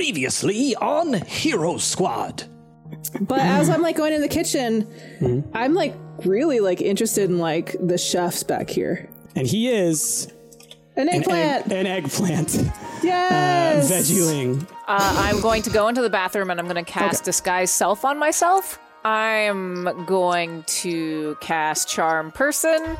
Previously on Hero Squad. But as I'm like going in the kitchen, I'm like really like interested in like the chefs back here. And he is An an, eggplant. egg, an eggplant. Uh, yes. Veggieling. Uh, I'm going to go into the bathroom and I'm going to cast disguise self on myself. I'm going to cast charm person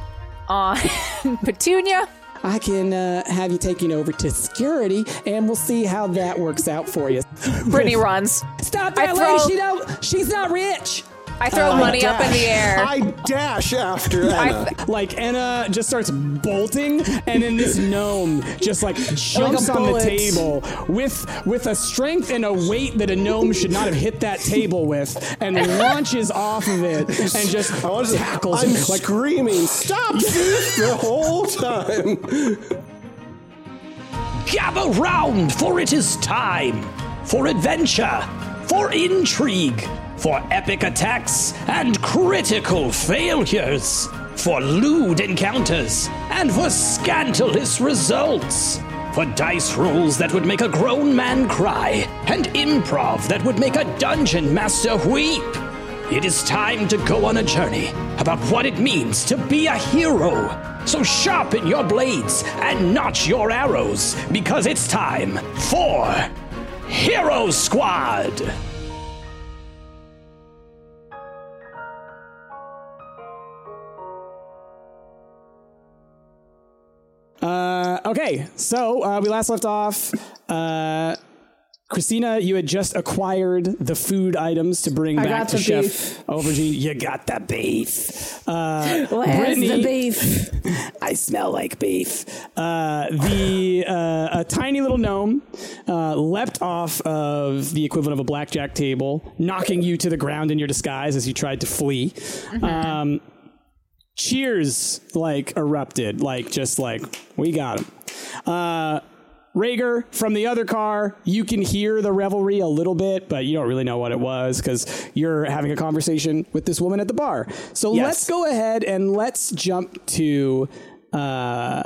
on Petunia. I can uh, have you taken over to security, and we'll see how that works out for you. Brittany runs. Stop I that throw- lady! She don't, she's not rich. I throw Uh, money up in the air. I dash after I Anna. th- Like Anna just starts bolting, and then this gnome just like jumps on the table with with a strength and a weight that a gnome should not have hit that table with, and launches off of it and just I was tackles I'm it. Like screaming, stop this the whole time. Gather round, for it is time for adventure, for intrigue, for epic attacks and critical failures, for lewd encounters and for scandalous results, for dice rolls that would make a grown man cry and improv that would make a dungeon master weep. It is time to go on a journey about what it means to be a hero. So sharpen your blades and notch your arrows because it's time for Hero Squad. Uh, okay, so uh, we last left off. Uh, Christina, you had just acquired the food items to bring I back got to the Chef beef. Aubergine. You got the beef. Uh, Where's Brittany- the beef? I smell like beef. Uh, the uh, a tiny little gnome uh, leapt off of the equivalent of a blackjack table, knocking you to the ground in your disguise as you tried to flee. Um, cheers like erupted, like just like we got him. Uh, Rager from the other car, you can hear the revelry a little bit, but you don't really know what it was because you're having a conversation with this woman at the bar. So Yes. let's go ahead and let's jump to. Uh,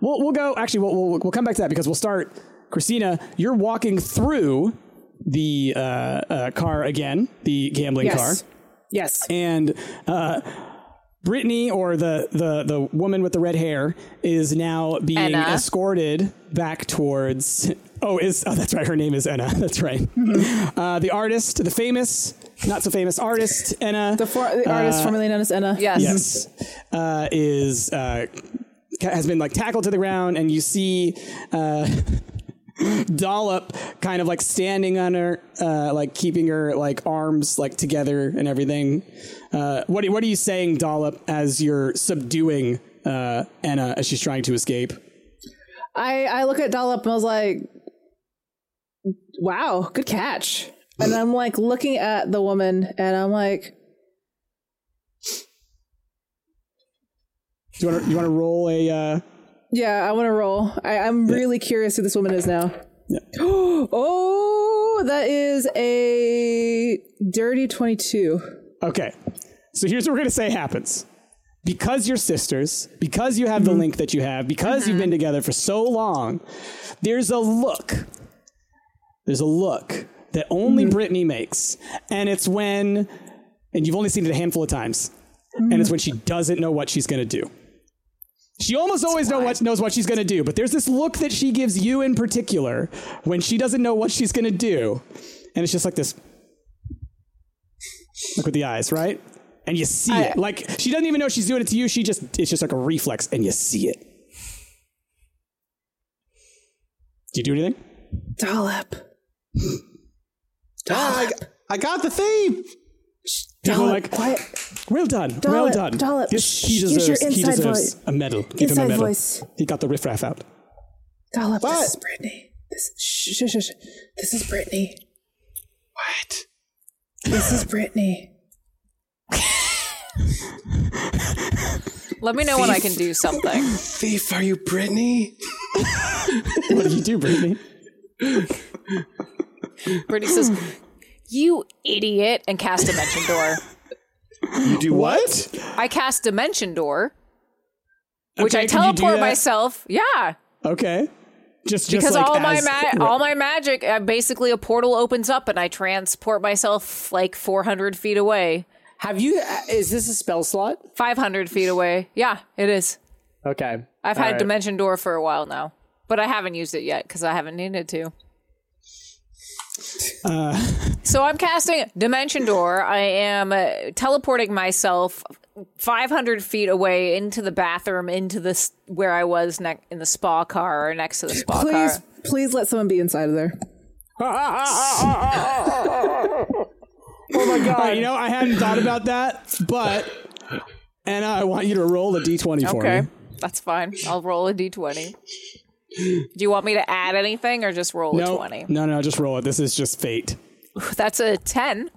we'll we'll go. Actually, we'll, we'll we'll come back to that because we'll start. Christina, you're walking through the uh, uh, car again, the gambling car Yes. Yes. and uh, Brittany or the, the the woman with the red hair is now being Enna. escorted back towards. Oh, is oh that's right. Her name is Enna. That's right. Mm-hmm. Uh, the artist, the famous, not so famous artist, Enna. The, for, the artist formerly known as Enna. yes. yes, uh, is uh, has been like tackled to the ground, and you see. Uh, Dollop kind of like standing on her, uh, like keeping her like arms like together and everything. Uh, what what are you saying, Dollop, as you're subduing uh, Anna as she's trying to escape? I, I look at Dollop and I was like, wow, good catch. And I'm like looking at the woman and I'm like, Do you want to you want to roll a? Yeah, I want to roll. I, I'm really curious who this woman is now. Yeah. oh, that is a dirty 22. okay, so here's what we're gonna say happens. Because you're sisters, because you have the mm-hmm. link that you have, because you've been mm-hmm. together for so long, there's a look. There's a look that only mm-hmm. Brittany makes. And it's when, and you've only seen it a handful of times, and it's when she doesn't know what she's going to do. She almost always know what, knows what she's going to do, but there's this look that she gives you in particular when she doesn't know what she's going to do. And it's just like this look with the eyes, right? And you see I- it. Like she doesn't even know she's doing it to you. She just, it's just like a reflex, and you see it. Do you do anything? Dollop. Ah, I, I got the thief. People are Dollop, like, quiet. well done, well Dollop, done. Dollop, This- he use your deserves, he deserves voice. a medal. Give him a medal. voice. He got the riffraff out. Dollop, What? this is Brittany. This, shh, shh, shh, shh. This is Brittany. What? This is Brittany. Let me know when I can do something. Thief, are you Brittany? What did you do, Brittany? Brittany says, "You idiot!" and cast Dimension Door. You do what? I cast Dimension Door, which Okay, I can you do teleport that? myself. Yeah. Okay. Just, just because like all my as- ma- all my magic, uh, basically a portal opens up and I transport myself like 400 feet away, Have you? uh, Is this a spell slot? 500 feet away. Yeah, it is. Okay. I've All had right. Dimension Door for a while now, but I haven't used it yet because I haven't needed to. so I'm casting Dimension Door. I am uh, teleporting myself 500 feet away into the bathroom, into this where I was ne- in the spa car or next to the spa Please, car. please please let someone be inside of there. oh my god! right, you know, I hadn't thought about that, but Anna, I want you to roll a d20 for Okay, me. that's fine. I'll roll a d20. Do you want me to add anything or just roll a No, 20? no, no, just roll it. This is just fate. That's a 10.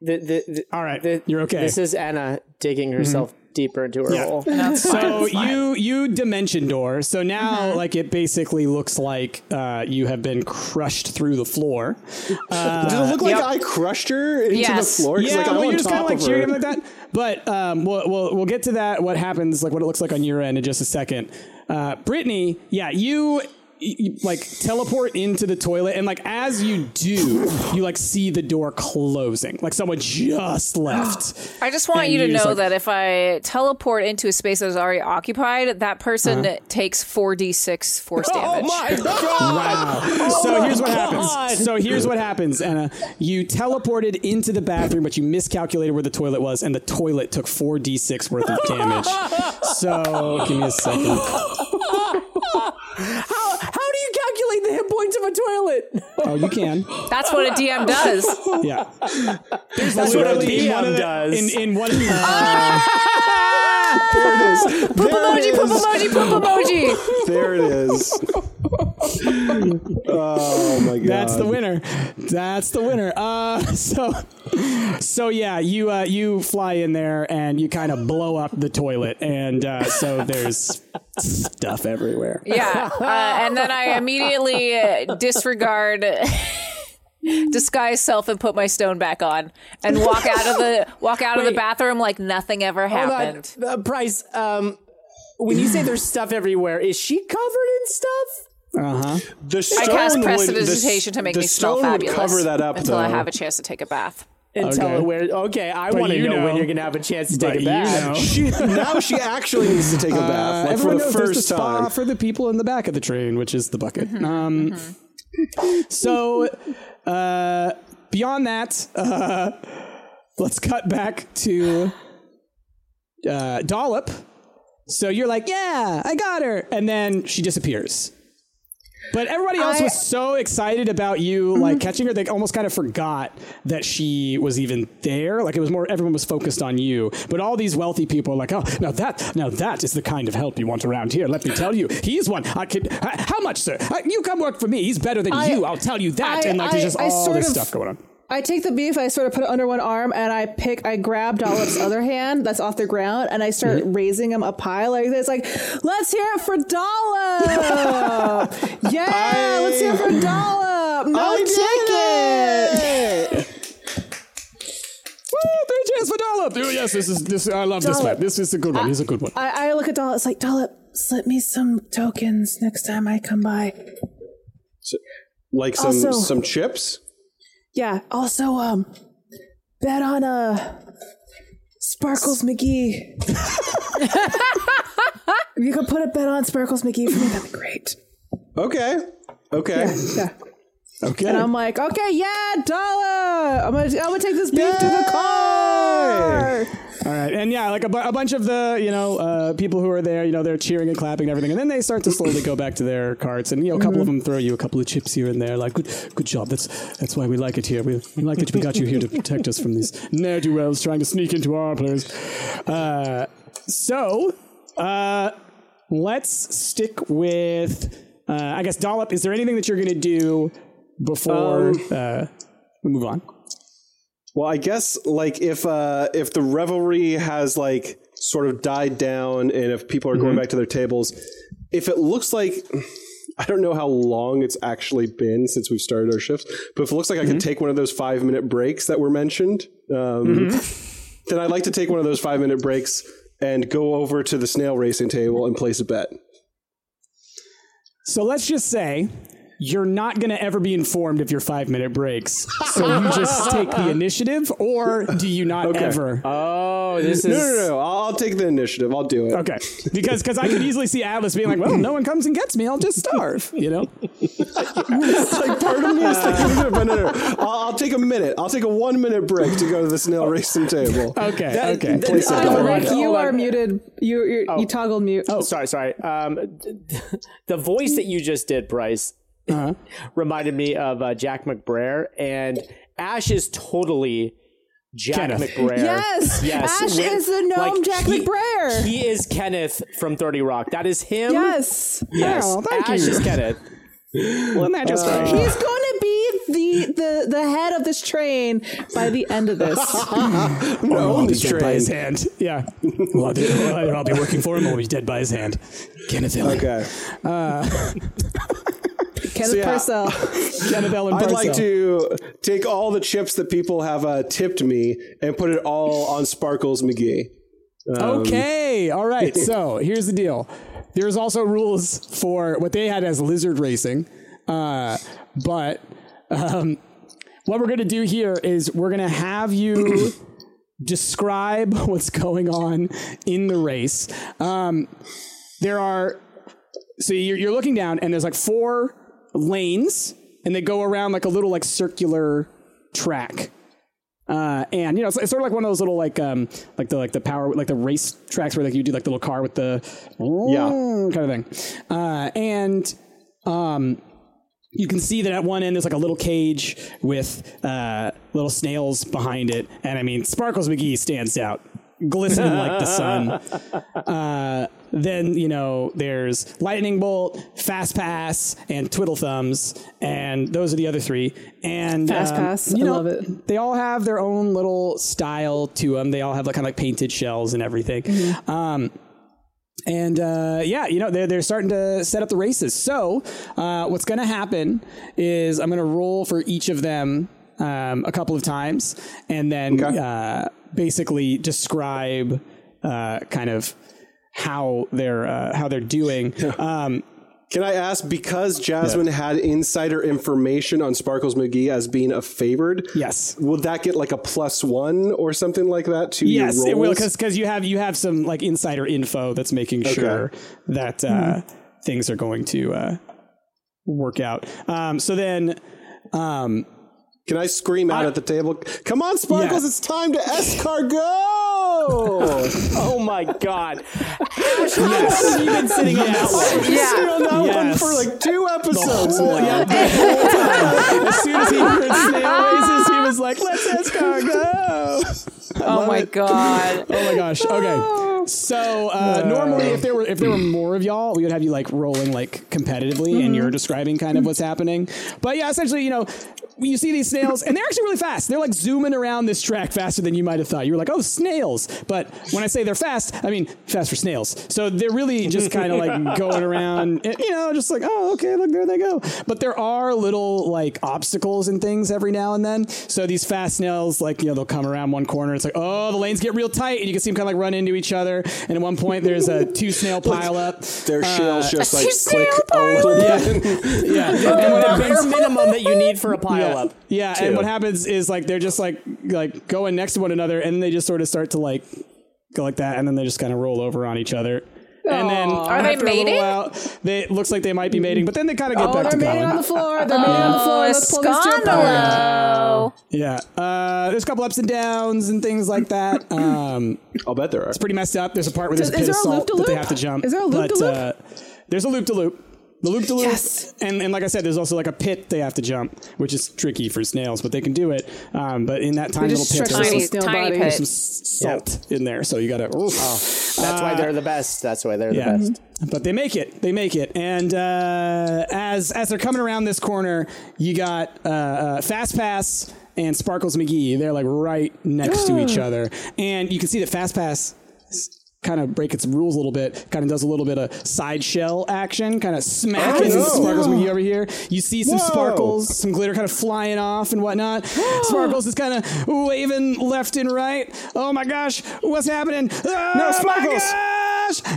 The, the, the, All right, the- you're okay. This is Anna digging herself deeper into her Yeah. hole. so you you dimension door. So now Mm-hmm. like it basically looks like uh, you have been crushed through the floor. Does it look like Yep. I crushed her into Yes. the floor? 'Cause, Yeah, like, I'm well, on you're just kind top of like of cheering her. like that. But um, we'll, we'll we'll get to that. What happens? Like what it looks like on your end in just a second. Uh, Brittany, yeah, you. You, like teleport into the toilet and like as you do you like see the door closing like someone just left I just want And you to know like- that if I teleport into a space that is already occupied, that person Uh-huh. takes 4d6 force damage Oh damage. Wow. so here's what God. happens. So here's what happens, Anna. You teleported into the bathroom, but you miscalculated where the toilet was, and the toilet took 4d6 worth of damage. So give me a second. How, how do you calculate the hit a toilet? Oh, you can. That's what a DM does. Yeah. There's That's what a literally in one DM does. In, in one. There it is. Poop There emoji, it poop is. emoji, poop emoji. There it is. oh my god. That's the winner. That's the winner. Uh, so, so yeah, you uh, you fly in there and you kind of blow up the toilet, and uh, so there's stuff everywhere. Yeah. Uh, and then I immediately uh, disregard disguise self and put my stone back on and walk out of the walk out of the bathroom like nothing ever Hold on. happened. Uh, Bryce, um, when you say there's stuff everywhere, is she covered in stuff? Uh huh. The stone I cast would- prestidigitation the, to make me smell stone would fabulous cover that up until I have a chance to take a bath. Until Okay. where? Okay, I want to you know, when you're gonna have a chance to take a you bath. know. She now she actually needs to take a bath, like for Everyone the knows there's the first spa time. for the people in the back of the train, which is the bucket. Um, so, uh, beyond that, uh, let's cut back to uh, Dollop. So you're like, yeah, I got her, and then she disappears. But everybody else I- was so excited about you, like catching her, they almost kind of forgot that she was even there. Like it was more, everyone was focused on you. But all these wealthy people are like, oh, now that, now that is the kind of help you want around here. Let me tell you, he's one. I could. How much, sir? Uh, You come work for me. He's better than I- you. I'll tell you that. I- and like, there's just all this of- stuff going on. I take the beef, I sort of put it under one arm, and I pick, I grab Dollop's other hand that's off the ground, and I start Mm-hmm. raising him up high like this, like, let's hear it for Dollop! yeah, let's hear it for Dollop! No I ticket! Woo, three cheers for Dollop. Oh, yes, this is this. I love this Dollop. one. This is a good one. He's a good one. I, I look at Dollop, it's like, Dollop, slip me some tokens next time I come by. Like some Also- some chips. Yeah, also, um, bet on, uh, Sparkles McGee. if you could put a bet on Sparkles McGee for me, that'd be great. Okay. Okay. Yeah. Okay. And I'm like, okay, yeah, dollar. I'm gonna, I'm gonna take this beef to the car. All right, and yeah, like a, bu- a bunch of the you know uh, people who are there, you know, they're cheering and clapping and everything, and then they start to slowly go back to their carts, and you know, a couple of them throw you a couple of chips here and there, like good, good job. That's that's why we like it here. We, we like that we got you here to protect us from these ne'er do wells trying to sneak into our place. Uh, so, uh, let's stick with, uh, I guess, Dollop. Is there anything that you're going to do before Um, uh, we move on? Well, I guess like if uh if the revelry has like sort of died down and if people are going back to their tables, if it looks like I don't know how long it's actually been since we've started our shifts, but if it looks like I can take one of those five minute breaks that were mentioned, um, then I'd like to take one of those five minute breaks and go over to the snail racing table and place a bet. So let's just say you're not going to ever be informed of your five minute breaks. So you just take the initiative, or do you not ever? Oh, this No, is. no, no. I'll, I'll take the initiative. I'll do it. Okay, because because I could easily see Atlas being like, "Well, no one comes and gets me. I'll just starve," you know. It's like part of me is thinking, but no, no, no. I'll, I'll take a minute. I'll take a one minute break to go to the snail racing table. Okay, okay. that- Place it down. hold on, Rick, you hold are on. muted. You you're, you toggled mute. Oh, sorry, sorry. Um, the voice that you just did, Bryce, Uh-huh. reminded me of uh, Jack McBrayer, and Ash is totally Jack Kenneth. McBrayer. Yes, yes. Ash is the gnome Jack he, McBrayer. He is Kenneth from Thirty Rock. That is him. Yes. Yes. Oh, thank Ash you. is Kenneth. Wasn't that just right? He's going to be the, the the head of this train by the end of this. No, I'll be this dead by his hand. Yeah. Well, either, either I'll be working for him or he's dead by his hand. Kenneth Ellen. Okay. Kenneth yeah. Parcell. Kenneth Ellen I'd Parcell. like to take all the chips that people have uh, tipped me and put it all on Sparkles McGee. Okay. All right. So here's the deal. There's also rules for what they had as lizard racing. Uh, but um, what we're going to do here is we're going to have you describe what's going on in the race. Um, there are, so you're, you're looking down, and there's like four lanes, and they go around like a little like circular track. Uh, and you know, it's, it's sort of like one of those little like um like the like the power like the race tracks where like you do like the little car with the Yeah. kind of thing. Uh, and um, you can see that at one end there's like a little cage with uh, little snails behind it, and I mean Sparkles McGee stands out, glistening like the sun. Uh, then you know there's Lightning Bolt, Fast Pass, and Twiddle Thumbs, and those are the other three. And Fast um, Pass, you I know, love it. They all have their own little style to them. They all have like kind of like painted shells and everything. Mm-hmm. Um, and uh, yeah, you know they're they're starting to set up the races. So uh, what's going to happen is I'm going to roll for each of them um, a couple of times, and then Okay. Basically describe uh, kind of how they're uh, how they're doing. Um, Can I ask, because Jasmine had insider information on Sparkles McGee as being a favored, yes. will that get like a plus one or something like that to Yes, your Yes, it will because you have you have some like insider info that's making sure that uh, things are going to uh, work out. Um, so then, um, Can I scream out at the table? Come on, Sparkles! Yeah. It's time to escargot. Oh my God. Ash, how long have you been sitting on that one? Yeah. Sitting on that one for like two episodes. whole- yeah, the whole time. as soon as he heard snail races, he was like, "Let's escargot." Oh my god. Oh my gosh. Okay. Oh. So uh, normally, if there were if there were more of y'all, we would have you like rolling like competitively, and you're describing kind of what's happening. But yeah, essentially, you know, you see these snails, and they're actually really fast. They're like zooming around this track faster than you might have thought. You were like, oh, snails. But when I say they're fast, I mean fast for snails. So they're really just kind of like going around, eh, you know, just like, oh, okay, look, there they go. But there are little like obstacles and things every now and then. So these fast snails, like, you know, they'll come around one corner. It's like, oh, the lanes get real tight, and you can see them kind of like run into each other. And at one point, there's a two snail pile up. Their uh, shells just like She's click so a little bit. Yeah. And what The happens, bare minimum that you need for a pile yeah, up. yeah, and what happens is like they're just like like going next to one another, and they just sort of start to like go like that, and then they just kind of roll over on each other. And then Are they after a mating? while, they, it looks like they might be mating, but then they kind of get Oh, back they're to mating going. on the floor. They're mating on the floor. Let's pull these two apart. Yeah, uh, there's a couple ups and downs and things like that. Um, I'll bet there are. It's pretty messed up. There's a part where there's Is- a pit is of there a salt that loop-de-loop? they have to jump. Is there a loop-de-loop? Uh, there's a loop to loop. The loop to loop, Yes. and and like I said, there's also like a pit they have to jump, which is tricky for snails, but they can do it. Um, but in that tiny little pit, stretch there's the some, tiny pit. there's some s- salt in there, so you gotta. oof. That's why they're the best. That's why they're Yeah. the best. But they make it. They make it. And uh, as as they're coming around this corner, you got uh, uh, Fast Pass and Sparkles McGee. They're like right next to each other, and you can see that Fast Pass kind of breaking some rules a little bit. Kind of does a little bit of side shell action, kind of smacking Oh, no. Sparkles McGee over here. You see some Whoa. sparkles, some glitter kind of flying off and whatnot. Sparkles is kind of waving left and right. Oh my gosh, what's happening? Oh, my Sparkles.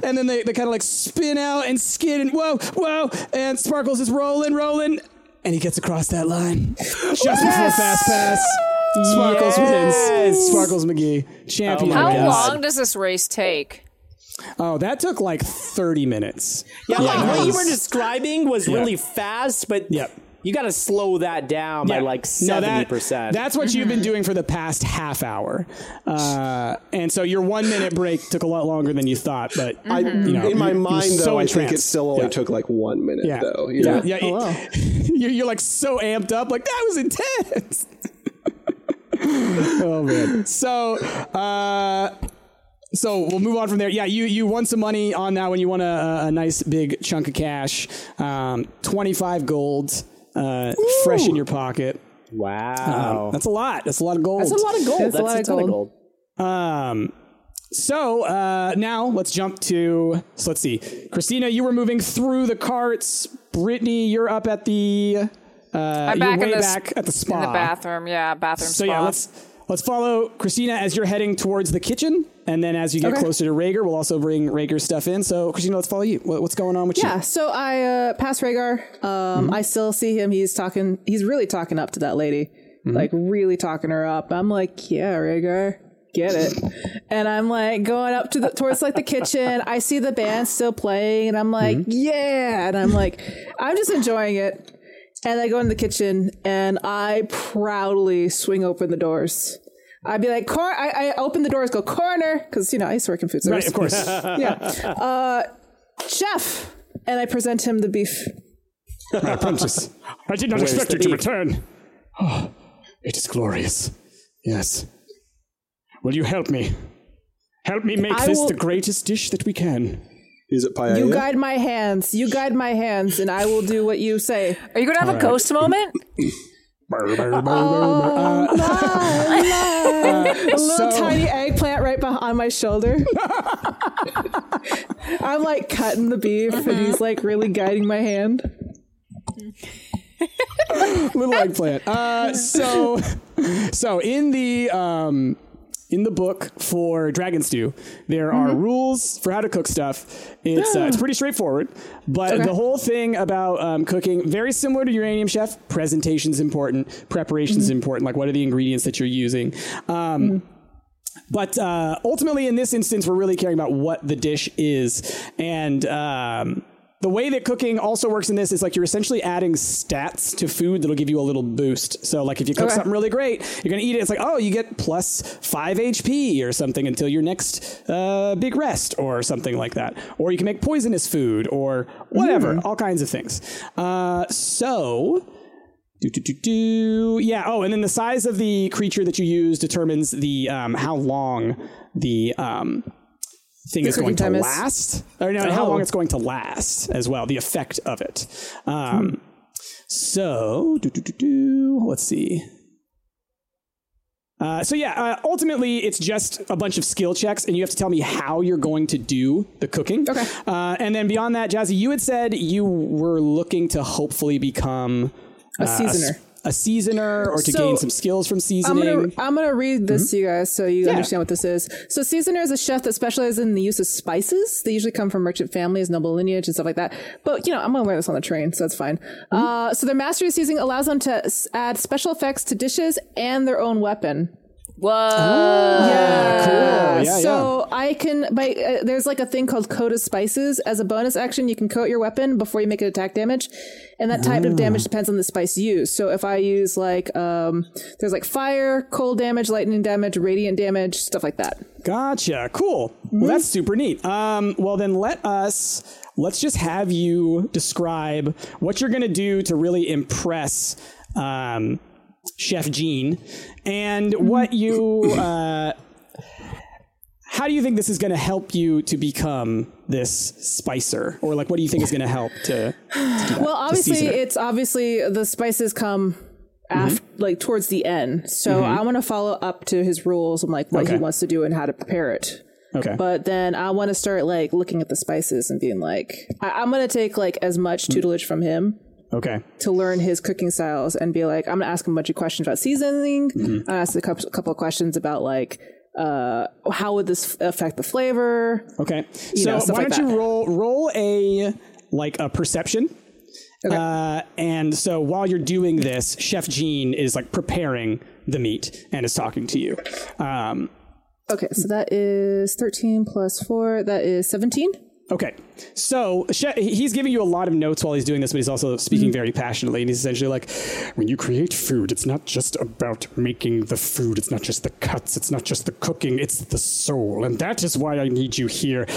And then they, they kind of like spin out and skid and whoa, whoa, and Sparkles is rolling, rolling, and he gets across that line just before fast pass. Sparkles Yes. wins. Sparkles McGee, champion. Oh my How God. long does this race take? Oh, that took like 30 minutes. Yeah, like that what you was- were describing was really fast, but Yep. you got to slow that down by Yeah. like No, seventy that- percent. That's what you've been doing for the past half hour, uh, and so your one minute break took a lot longer than you thought. But I, you know, in my you're- you're mind, though, so I think it entranced. still only Yeah. took like one minute, Yeah, though. you yeah, know? yeah. wow. You're, you're like so amped up, like that was intense. oh man. So, uh, so we'll move on from there. Yeah, you you won some money on that one. You won a, a nice big chunk of cash, um, twenty five gold, uh, fresh in your pocket. wow. That's a lot. That's a lot of gold. That's a lot of gold. That's That's, a lot a of ton of gold. gold. Um, so uh, now let's jump to. So let's see, Christina, you were moving through the carts. Brittany, you're up at the. Uh, I'm back way in the, back at the spa. In the bathroom, yeah, bathroom So spa. yeah, let's let's follow Christina as you're heading towards the kitchen, and then as you get Okay. closer to Rager, we'll also bring Rager's stuff in. So Christina, let's follow you. What, what's going on with Yeah, you? Yeah, so I uh, pass Rager. Um, I still see him. He's talking. He's really talking up to that lady, like really talking her up. I'm like, yeah, Rager. get it. and I'm like going up to the towards like the kitchen. I see the band still playing, and I'm like, yeah. And I'm like, I'm just enjoying it. And I go in the kitchen, and I proudly swing open the doors. I'd be like, Cor- I, I open the doors, go corner, because you know I used to work in food service. Right, of course. Yeah. Uh, chef. And I present him the beef. My princess, I did not Where's expect the you to return. Oh, it is glorious. Yes. Will you help me? Help me make I this will- the greatest dish that we can. Is it paella? You guide my hands. You guide my hands, and I will do what you say. Are you gonna have a ghost moment? A little So- tiny eggplant right behind my shoulder. I'm like cutting the beef, and he's like really guiding my hand. little eggplant. Uh, so, so in the um, in the book for Dragon Stew, there are Mm-hmm. rules for how to cook stuff. It's uh, it's pretty straightforward, but the whole thing about um, cooking very similar to Uranium Chef. Presentation's important. Preparation's Mm-hmm. important. Like what are the ingredients that you're using. Um, But uh, ultimately, in this instance, we're really caring about what the dish is. And um, the way that cooking also works in this is like you're essentially adding stats to food that'll give you a little boost. So, like if you cook Okay. something really great, you're going to eat it. It's like, oh, you get plus five HP or something until your next uh, big rest or something like that. Or you can make poisonous food or whatever, all kinds of things. Uh, so. Do, do, do, do. Yeah. Oh, and then the size of the creature that you use determines the um, how long the um, thing is going to is? last, or no, how Oh. long it's going to last as well. The effect of it. Um, So, do, do, do, let's see. Uh, so yeah, uh, ultimately it's just a bunch of skill checks, and you have to tell me how you're going to do the cooking. Okay. Uh, and then beyond that, Jazzy, you had said you were looking to hopefully become A uh, seasoner. s- a seasoner, or to So, gain some skills from I'm seasoning. gonna I'm gonna read this to you guys so you Mm-hmm. Yeah. understand what this is. So seasoner is a chef that specializes in the use of spices. They usually come from merchant families, noble lineage, and stuff like that. But you know, I'm gonna wear this on the train, so that's fine. Mm-hmm. Uh, so their mastery of seasoning allows them to add special effects to dishes and their own weapon. Whoa. Yeah, cool. Yeah, so I can by uh, there's like a thing called coat of spices as a bonus action. You can coat your weapon before you make an attack damage, and that type of damage depends on the spice used. So if I use like um, there's like fire, cold damage, lightning damage, radiant damage, stuff like that. Gotcha. Cool. Mm-hmm. Well, that's super neat. Um, well, then let us let's just have you describe what you're going to do to really impress um, Chef Gene, and Mm-hmm. what you. Uh, how do you think this is going to help you to become this spicer, or like, what do you think is going to help to? to that, Well, obviously, it? it's obviously the spices come after, like towards the end. So I want to follow up to his rules and like what he wants to do and how to prepare it. okay. But then I want to start like looking at the spices and being like, I- I'm going to take like as much tutelage from him okay. to learn his cooking styles and be like, I'm gonna ask him a bunch of questions about seasoning. Mm-hmm. I ask a couple, couple of questions about like uh, how would this affect the flavor? Okay. You so know, stuff why like don't that. you roll roll a like a perception? Uh, and so while you're doing this, Chef Jean is like preparing the meat and is talking to you. Um, Okay, so that is 13 plus 4. That is 17. Okay, so he's giving you a lot of notes while he's doing this, but he's also speaking mm-hmm. very passionately. And he's essentially like, when you create food, it's not just about making the food, it's not just the cuts, it's not just the cooking, it's the soul. And that is why I need you here.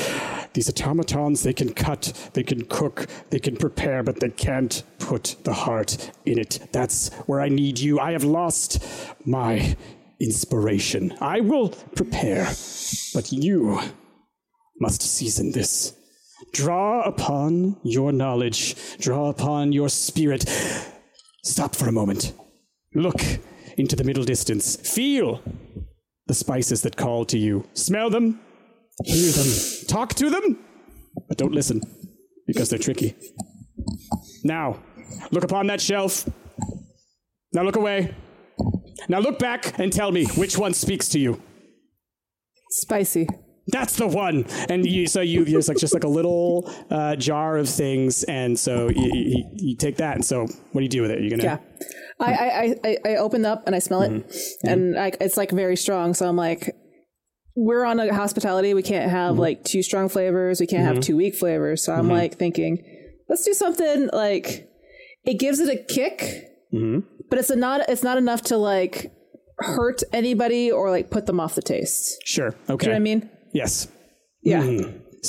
These automatons, they can cut, they can cook, they can prepare, but they can't put the heart in it. That's where I need you. I have lost my inspiration. I will prepare, but you must season this. Draw upon your knowledge, draw upon your spirit. Stop for a moment. Look into the middle distance. Feel the spices that call to you. Smell them, hear them, talk to them, but don't listen because they're tricky. Now, look upon that shelf. Now look away. Now look back and tell me which one speaks to you. Spicy. That's the one. And you, so you, there's like just like a little uh, jar of things, and so you, you, you take that. And so, what do you do with it? You're gonna Yeah. I, I, I, I open up and I smell it, mm-hmm. and like it's like very strong. So I'm like, we're on a hospitality. We can't have mm-hmm. like too strong flavors. We can't have mm-hmm. too weak flavors. So I'm like thinking, let's do something like it gives it a kick, but it's a not it's not enough to like hurt anybody or like put them off the taste. sure. Okay. Do you know what I mean? Yes. Yeah.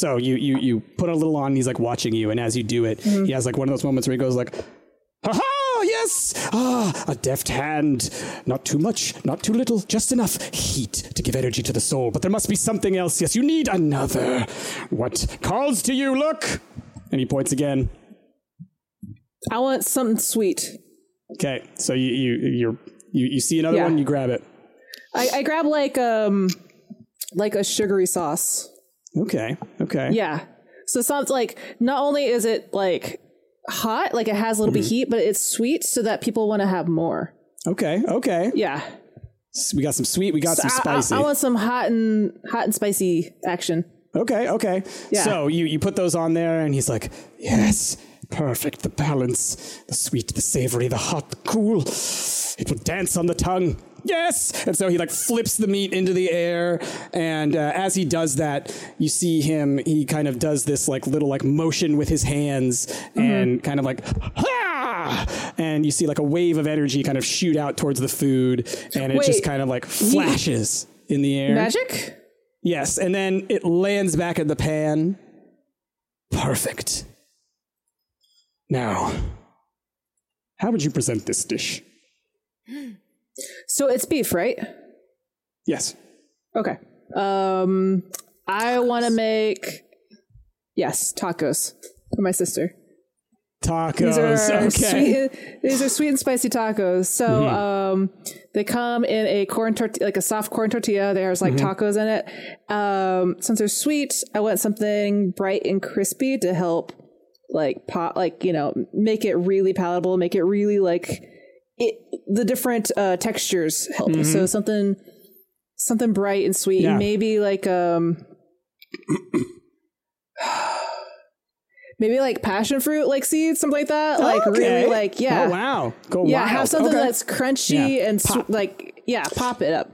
So you you you put a little on. And he's like watching you, and as you do it, he has like one of those moments where he goes like, "Ha ha! Yes! Ah, a deft hand. Not too much, not too little, just enough heat to give energy to the soul. But there must be something else. Yes, you need another. What calls to you? Look!" And he points again. I want something sweet. Okay, so you you you're, you you see another Yeah. one, you grab it. I, I grab like um like a sugary sauce. Okay, okay. Yeah. So it sounds like not only is it like hot, like it has a little bit mm-hmm. heat, but it's sweet so that people want to have more. Okay, okay. Yeah. So we got some sweet, we got some I- I- spicy. I, want some hot and hot and spicy action. Okay, okay. Yeah. So you, you put those on there, and he's like, yes, perfect. The balance, the sweet, the savory, the hot, the cool. It will dance on the tongue. Yes. And so he like flips the meat into the air, and uh, as he does that, you see him. He kind of does this like little like motion with his hands, Mm-hmm. and kind of like. "Ha!" And you see like a wave of energy kind of shoot out towards the food, and it just kind of like flashes in the air. Magic? Yes, and then it lands back in the pan. Perfect. Now, how would you present this dish? So it's beef, right? Yes. Okay. Um I want to make yes, tacos for my sister. Tacos. These are okay. sweet. These are sweet and spicy tacos. So um, they come in a corn tortilla, like a soft corn tortilla. There's like tacos in it. Um, since they're sweet, I want something bright and crispy to help, like pop, like you know, make it really palatable, make it really like it. The different uh, textures help. So something, something bright and sweet. Yeah. Maybe like um. Maybe like passion fruit, like seeds, something like that. Like Okay. really, like yeah, Oh, wow. Go yeah. wild. Have something Okay. that's crunchy Yeah. and sw- like yeah, pop it up.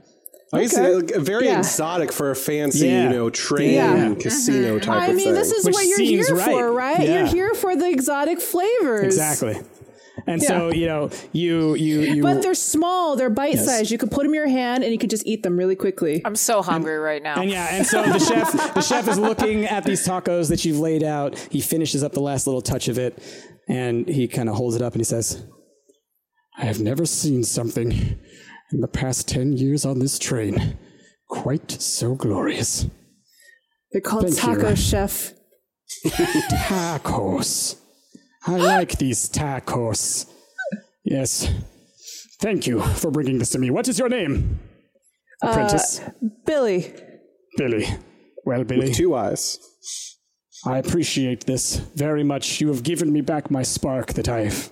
I used to Okay. like, very Yeah. exotic for a fancy, Yeah. you know, train Yeah. casino type I of mean, thing. this is Which what you're here right. for, right? Yeah. You're here for the exotic flavors. Exactly. And so, you know, you, you, you. But they're small, they're bite sized. You could put them in your hand and you could just eat them really quickly. I'm so hungry right now. And yeah, and so the chef, the chef is looking at these tacos that you've laid out. He finishes up the last little touch of it, and he kind of holds it up and he says, "I have never seen something in the past ten years on this train quite so glorious. They're called Thank you. taco chef. Tacos. I like these tacos. Yes. Thank you for bringing this to me. What is your name, uh, apprentice? Billy. Billy. Well, Billy. Two eyes. I appreciate this very much. You have given me back my spark that I've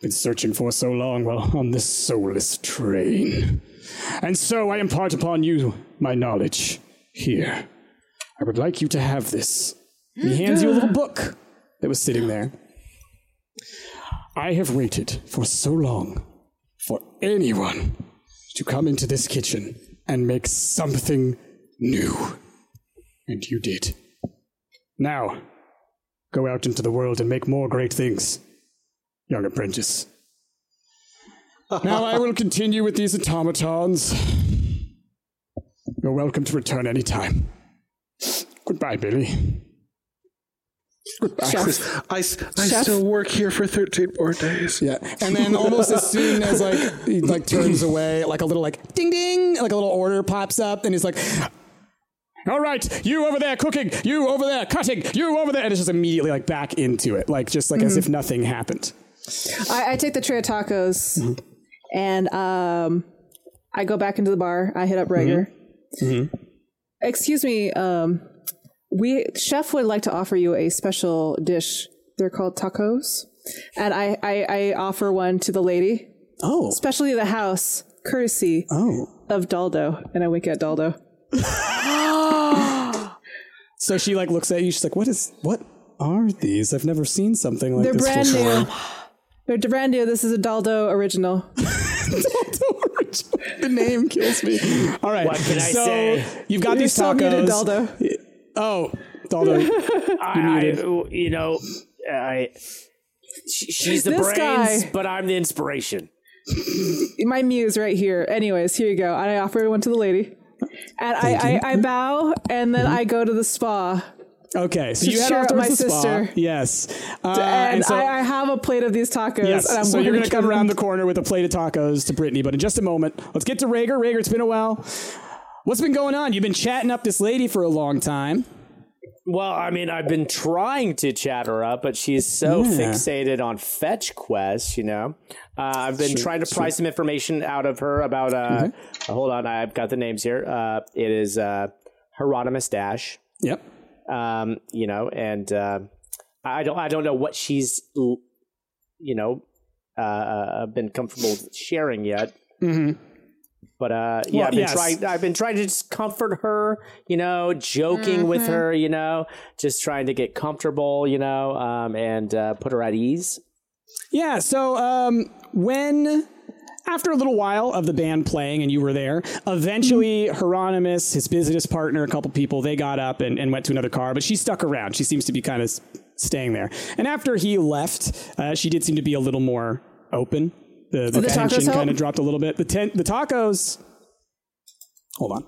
been searching for so long while on this soulless train. And so I impart upon you my knowledge here. I would like you to have this. He hands you a little book that was sitting there. I have waited for so long for anyone to come into this kitchen and make something new. And you did. Now, go out into the world and make more great things, young apprentice. now I will continue with these automatons. You're welcome to return any time. Goodbye, Billy. Goodbye. I, s- I still work here for 13 more days. Yeah, and then almost as soon as like he like turns away, like a little like ding ding, like a little order pops up, and he's like, "All right, you over there cooking, you over there cutting, you over there," and it's just immediately like back into it, like just like as if nothing happened. I, I take the tray of tacos Mm-hmm. and um, I go back into the bar. I hit up Rager. Mm-hmm. Excuse me, um, we chef would like to offer you a special dish. They're called tacos, and I, I, I offer one to the lady, Oh, especially the house, courtesy oh. of Daldo. And I wink at Daldo. So she like looks at you. She's like, "What is? What are these? I've never seen something like They're this brand before." new. They're brand new. This is a Daldo original. the name kills me. All right. What can I so say? You've got You're these still muted, tacos. Daldo. Oh, Daldo. I, I- you know, I. she- She's the This brains, guy. but I'm the inspiration. my muse right here. Anyways, here you go. And I offer one to the lady. And I, I, I bow and then I go to the spa. Okay, so you head cheer off up towards my the spa. sister. Yes. Uh, and so, I, I have a plate of these tacos. yes. And I'm so you're going going to come around the corner with a plate of tacos to Brittany, but in just a moment, let's get to Rager. Rager, it's been a while. What's been going on? You've been chatting up this lady for a long time. Well, I mean, I've been trying to chat her up, but she's so Yeah. fixated on fetch quests, you know. Uh, I've been trying to pry some information out of her about. Uh, uh, hold on, I've got the names here. Uh, it is uh, Hieronymus Dash, Yep. um, you know, and uh, I don't, I don't know what she's, you know, been comfortable sharing yet. But uh, yeah, Well, I've been yes. trying. I've been trying to just comfort her, you know, joking with her, you know, just trying to get comfortable, you know, um, and uh, put her at ease. Yeah, so um, when after a little while of the band playing and you were there, eventually Hieronymus, his business partner, a couple people, they got up and, and went to another car, but she stuck around. She seems to be kind of staying there. And after he left, uh, she did seem to be a little more open. The, the, the tacos tension kind of dropped a little bit. The ten, the tacos. Hold on.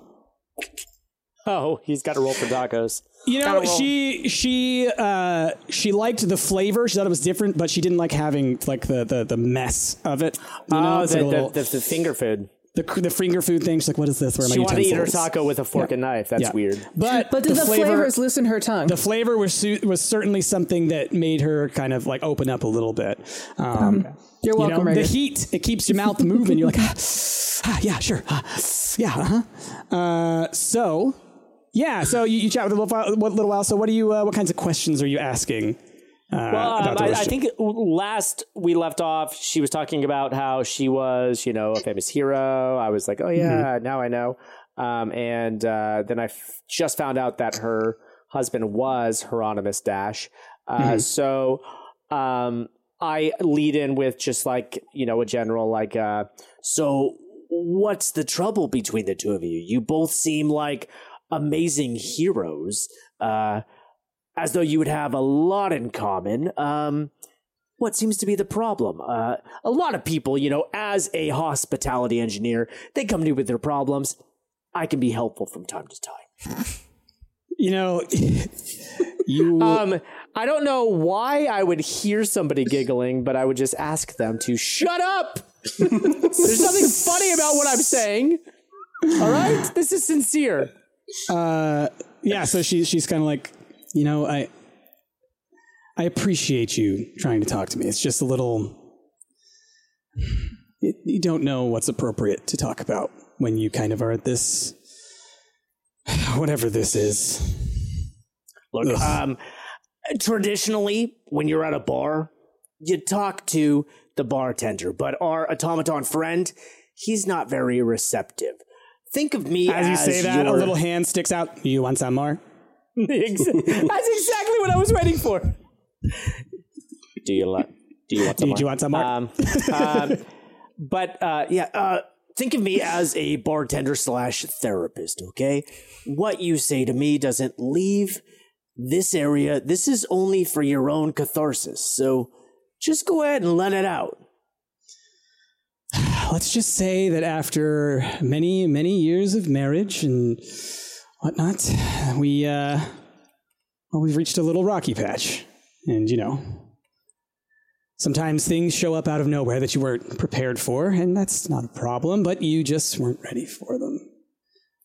Oh, he's got to roll for tacos. You know, she she uh she liked the flavor. She thought it was different, but she didn't like having like the the, the mess of it. You know, oh, It's the, like a little- the, the, the finger food. the the finger food thing. She's like, "What is this? Where are my She wanted to eat her taco with a fork and knife. That's Yeah. weird. But But did the, flavor, flavors loosen her tongue? the flavor was su- was certainly something that made her kind of like open up a little bit. Um, You're you welcome, know, the heat it keeps your mouth moving. You're like, ah, ah, yeah, sure, ah, yeah, uh-huh. Uh, so. Yeah, so you, you chat with a little while, what little while. So, what do you? Uh, what kinds of questions are you asking? Uh, Well, um, I, I think last we left off, she was talking about how she was, you know, a famous hero. I was like, oh yeah, now I know. Um, and uh, then I f- just found out that her husband was Hieronymus Dash. Uh, So um, I lead in with just like you know a general like, uh, so what's the trouble between the two of you? You both seem like amazing heroes. Uh, as though you would have a lot in common. Um, what seems to be the problem? Uh, a lot of people, you know, as a hospitality engineer, they come to me with their problems. I can be helpful from time to time. you know, you. Um, I don't know why I would hear somebody giggling, but I would just ask them to shut up. There's nothing funny about what I'm saying. All right, this is sincere. uh, yeah, so she, she's kind of like, you know, I, I appreciate you trying to talk to me. It's just a little. You, you don't know what's appropriate to talk about when you kind of are at this, whatever this is. Look, Ugh. um, traditionally, when you're at a bar, you talk to the bartender, but our automaton friend, he's not very receptive. Think of me As as, you say that, your... a little hand sticks out. You want some more? That's exactly what I was waiting for. Do you like? Do you want some? Did you want some more? Um, um, but uh, yeah, uh, think of me as a bartender slash therapist. Okay, what you say to me doesn't leave this area. This is only for your own catharsis. So just go ahead and let it out. Let's just say that after many, many years of marriage and whatnot, we, uh, well, we've reached a little rocky patch. And, you know, sometimes things show up out of nowhere that you weren't prepared for, and that's not a problem, but you just weren't ready for them.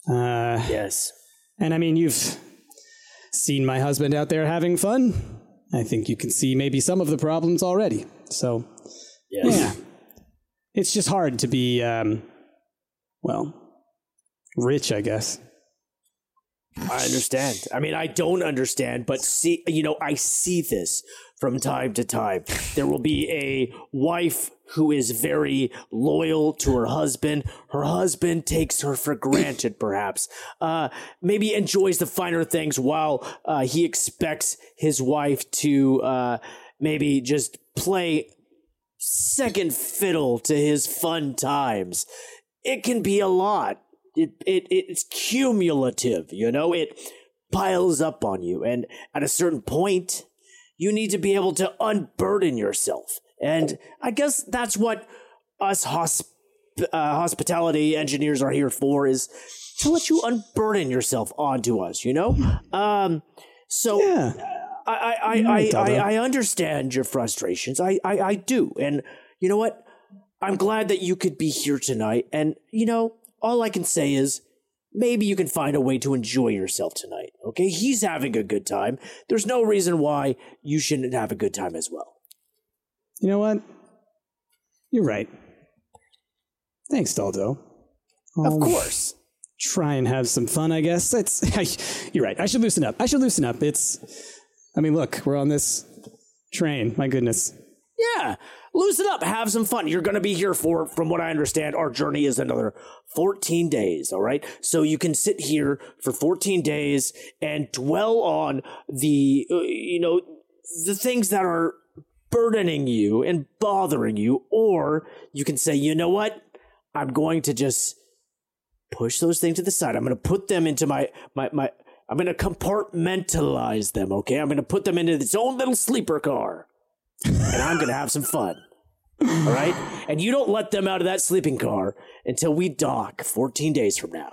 Uh, Yes. and I mean, you've seen my husband out there having fun. I think you can see maybe some of the problems already. So, Yes. yeah. It's just hard to be, um, well, rich, I guess. I understand. I mean, I don't understand, but see, you know, I see this from time to time. There will be a wife who is very loyal to her husband. Her husband takes her for granted, perhaps. Uh, maybe enjoys the finer things while uh, he expects his wife to uh, maybe just play second fiddle to his fun times. It can be a lot. It, it it's cumulative, you know. It piles up on you, and at a certain point, you need to be able to unburden yourself. And I guess that's what us hosp- uh, hospitality engineers are here for: is to let you unburden yourself onto us. You know. Um. So. Yeah. I I I, I, I, I understand your frustrations. I, I I do, and you know what? I'm glad that you could be here tonight. And you know, all I can say is maybe you can find a way to enjoy yourself tonight. Okay, he's having a good time. There's no reason why you shouldn't have a good time as well. You know what? You're right. Thanks, Daldo. Of course. Try and have some fun, I guess. It's you're right. I should loosen up. I should loosen up. It's I mean, look, we're on this train. My goodness. Yeah, loosen up, have some fun. You're going to be here for, from what I understand, our journey is another 14 days, all right? So you can sit here for 14 days and dwell on the, uh, you know, the things that are burdening you and bothering you, or you can say, you know what? I'm going to just push those things to the side. I'm going to put them into my, my, my, I'm going to compartmentalize them, okay? I'm going to put them into its own little sleeper car and I'm going to have some fun. All right? And you don't let them out of that sleeping car until we dock 14 days from now.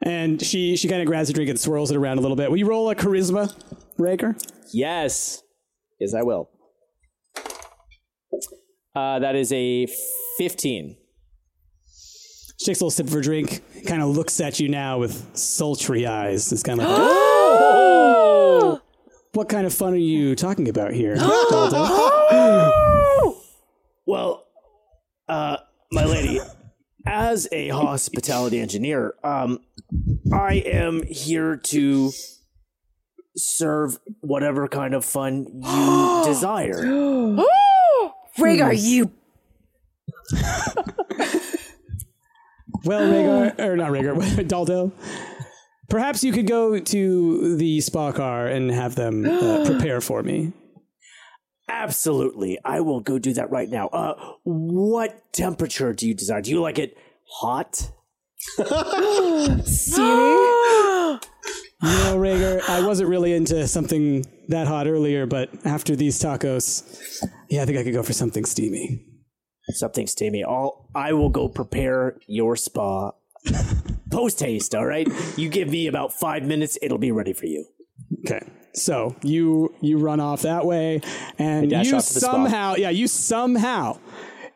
And she she kind of grabs a drink and swirls it around a little bit. Will you roll a charisma, Raker? Yes. Yes, I will. Uh, that is a 15. She takes a little sip of her drink, kind of looks at you now with sultry eyes. It's kind of like, oh! What kind of fun are you talking about here, Daldo? Well, uh, my lady, as a hospitality engineer, um, I am here to serve whatever kind of fun you desire. Rhaegar, you Well, Rhaegar, or not Rhaegar, Daldo, perhaps you could go to the spa car and have them uh, prepare for me. Absolutely. I will go do that right now. Uh, what temperature do you desire? Do you like it hot? You know, Rhaegar, I wasn't really into something that hot earlier, but after these tacos, yeah, I think I could go for something steamy. Something steamy. I'll, I will go prepare your spa post haste, all right? You give me about five minutes, it'll be ready for you. Okay. So you you run off that way, and you off spa. somehow, yeah, you somehow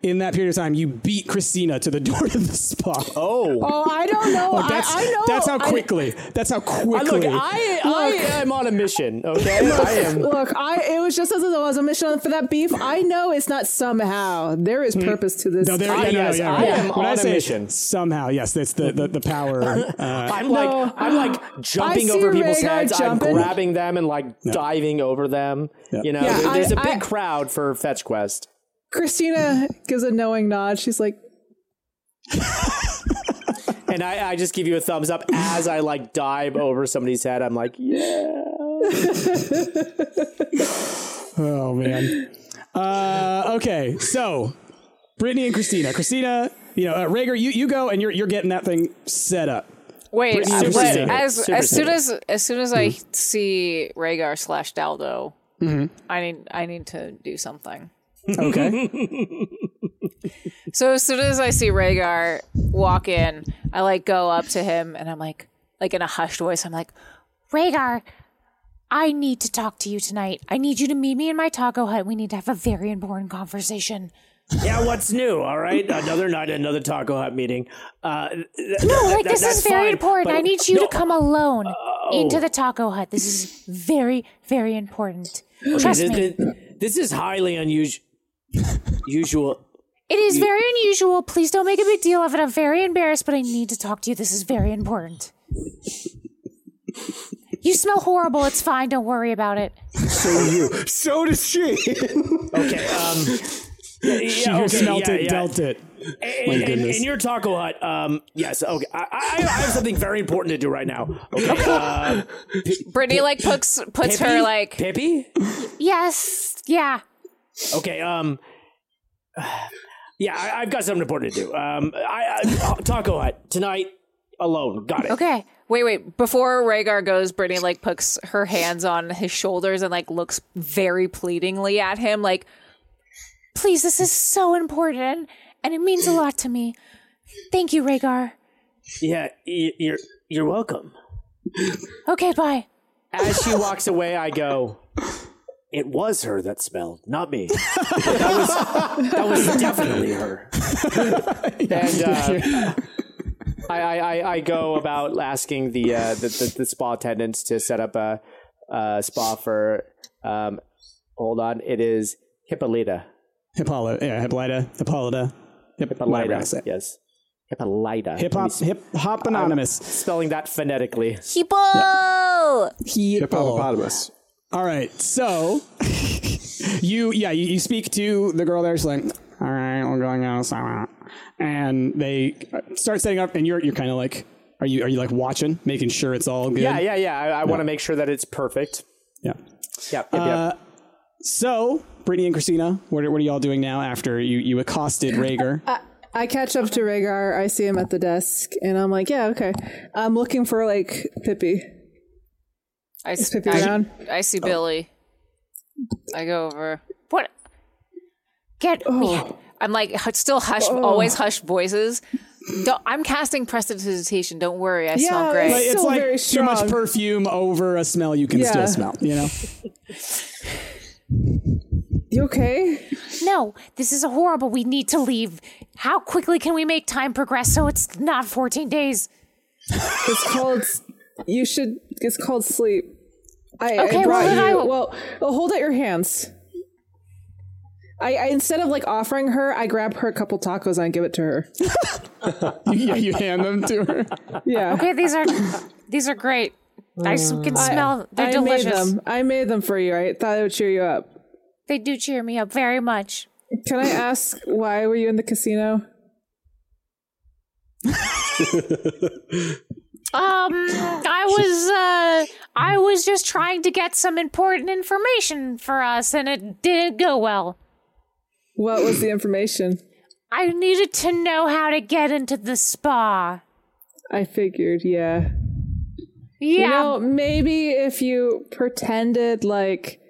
in that period of time, you beat Christina to the door to the spa. Oh. Oh, I don't know. Like, that's, I, I know. that's how I- quickly. that's how quickly. Look, I, I am on a mission, okay? I am. Look, I it was just as though it was a mission for that beef. I know it's not somehow. There is purpose to this. no, there, I- yeah, no, no, yes, yeah, I am when I on a mission. somehow, yes, that's the the, the power. Uh, I'm like I'm like jumping over people's Rhaegar heads. jumping. I'm grabbing them and like diving over them. You know, Yeah, there- there's a big I- crowd for Fetch Quest. Christina gives a knowing nod. She's like, And I, I just give you a thumbs up as I like dive over somebody's head. I'm like, yeah. oh man. Uh, okay, so Brittany and Christina. Christina, you know, uh, Rhaegar, you, you go and you're you're getting that thing set up. Wait, Brittany, uh, super as Super as soon as as soon as I see Rhaegar slash Daldo, I need I need to do something. Okay. So as soon as I see Rhaegar walk in, I like go up to him and I'm like, like in a hushed voice, I'm like, Rhaegar, I need to talk to you tonight. I need you to meet me in my taco hut. We need to have a very important conversation. Yeah, what's new? All right, another night, another Taco Hut meeting. Uh, No, like this is very important. I need you no, to come alone into the taco hut. This is very, very important. Trust this, me. this- this is highly unusual. Usual. It is very unusual. Please don't make a big deal of it. I'm very embarrassed, but I need to talk to you. This is very important. You smell horrible. It's fine. Don't worry about it. So do you. so does she. Okay. Um. Yeah, She okay, smelt yeah, it, yeah. dealt it. In, in, in your taco hut, um, yes, okay. I, I, I have something very important to do right now. Okay, uh, Brittany like puts puts Pippi? her like Pippi. Yes. Yeah. Okay, um, yeah, I, I've got something important to do. Um, I, I taco hut tonight alone. Got it. Okay. Wait, wait. Before Rhaegar goes, Brittany like puts her hands on his shoulders and like looks very pleadingly at him, like, Please, this is so important, and it means a lot to me. Thank you, Rhaegar. Yeah, y- you're you're welcome. Okay, bye. As she walks away, I go. It was her that smelled, not me. that was that was definitely her. and uh, I, I, I, I go about asking the, uh, the, the the spa attendants to set up a, a spa for. Um, hold on, it is Hippolyta. Hippolyta, yeah, Hippolyta, Hippolyta, Hip, Hippolyta. Yes, Hippolyta. Hip hop, hip hop anonymous. Spelling that phonetically. Hippo! Hippopotamus. All right, so you, yeah, you, you speak to the girl there. She's like, "All right, we're going out," and they start setting up, and you're you're kind of like, are you are you like watching, making sure it's all good? Yeah, yeah, yeah. I, I want to make sure that it's perfect. yeah. Yep, yep, yep. So, Brittany and Christina, what are, what are y'all doing now after you you accosted Rhaegar? I catch up to Rhaegar. I see him at the desk, and I'm like, yeah, okay. I'm looking for like Pippi. I, s- Pippi I- I see oh. Billy. I go over. What? Get oh. me. I'm like still hush, oh. always hushed voices. Don't, I'm casting prestidigitation. Don't worry, I smell great. Like, it's Still like very too much perfume over a smell you can Yeah. still smell. You know. You okay? No, this is horrible. We need to leave. How quickly can we make time progress so it's not 14 days? It's called. You should. It's called sleep. I, Okay, I well, brought then you. I will- Well, well, hold out your hands. I, I instead of like offering her, I grab her a couple tacos and I give it to her. yeah, you hand them to her. Yeah. Okay, these are these are great. I can smell. They're I delicious. made them. I made them for you. I thought it would cheer you up. They do cheer me up very much. Can I ask why were you in the casino? Um, I was uh, I was just trying to get some important information for us, and it didn't go well. What was the information? I needed to know how to get into the spa. I figured, yeah. Yeah, You know, maybe if you pretended like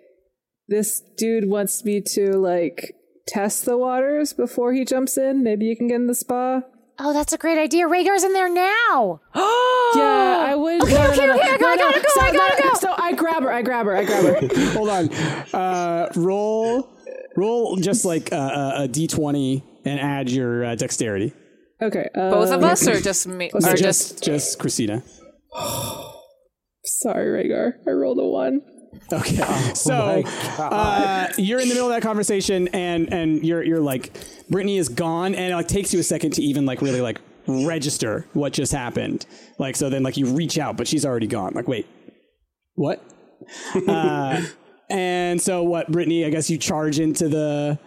this dude wants me to like test the waters before he jumps in, maybe you can get in the spa. Oh, that's a great idea. Rhaegar's in there now. Oh Yeah, I would. Okay, okay, okay, I gotta go, so, I gotta go. So I grab her. I grab her. I grab her. Hold on. Uh, roll, roll just like a, a, a d20 and add your uh, dexterity. Okay. Uh, Both of us, or just me, or just just just Christina. Sorry, Rhaegar. I rolled a one. Okay. so uh, you're in the middle of that conversation, and and you're you're like, Brittany is gone, and it like takes you a second to even like really like register what just happened. Like so, then like you reach out, but she's already gone. Like wait, what? uh, and so what, Brittany? I guess you charge into the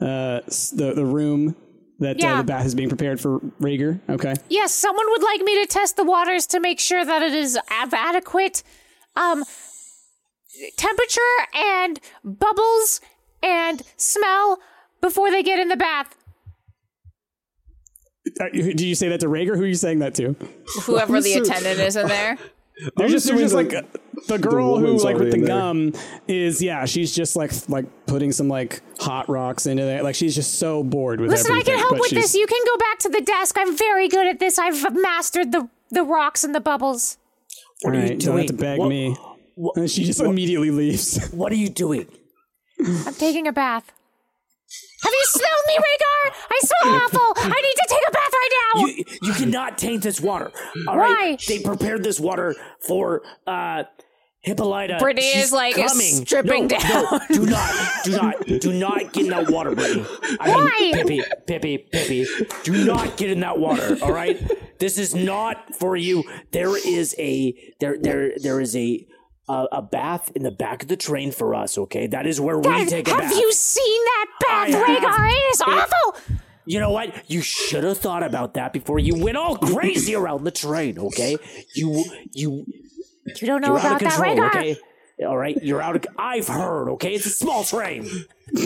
uh, the the room that uh, the bath is being prepared for Rhaegar. Okay. Yes, someone would like me to test the waters to make sure that it is av- adequate. Um, temperature and bubbles and smell before they get in the bath. Do you say that to Rhaegar? Who are you saying that to? whoever the attendant is in there. They're I'm just, they're just assuming like uh, the girl who like with the there. gum is yeah she's just like like putting some like hot rocks into there like she's just so bored with Listen, I can help with this. You can go back to the desk. I'm very good at this. I've mastered the the rocks and the bubbles. All are you right, don't have to doing? beg What- me. What- and she just immediately leaves. What are you doing? I'm taking a bath. Have you smelled me, Rhaegar? I smell awful. I need to take a bath right now. You you cannot taint this water. All Why? right. They prepared this water for uh Hippolyta. Brittany She's is, like, coming. stripping no, down. No, do not, do not, do not get in that water, Brittany. I Why? mean, Pippi, Pippi, Pippi. Do not get in that water. All right. This is not for you. There is a there there there is a. A, a bath in the back of the train for us, okay? That is where we take a have bath. you seen that bath, have. Rhaegar? It is awful. You know what? You should have thought about that before you went all crazy around the train, okay? You you You don't know about of that, control, Rhaegar. okay? All right, you're out of I've heard, okay? It's a small train.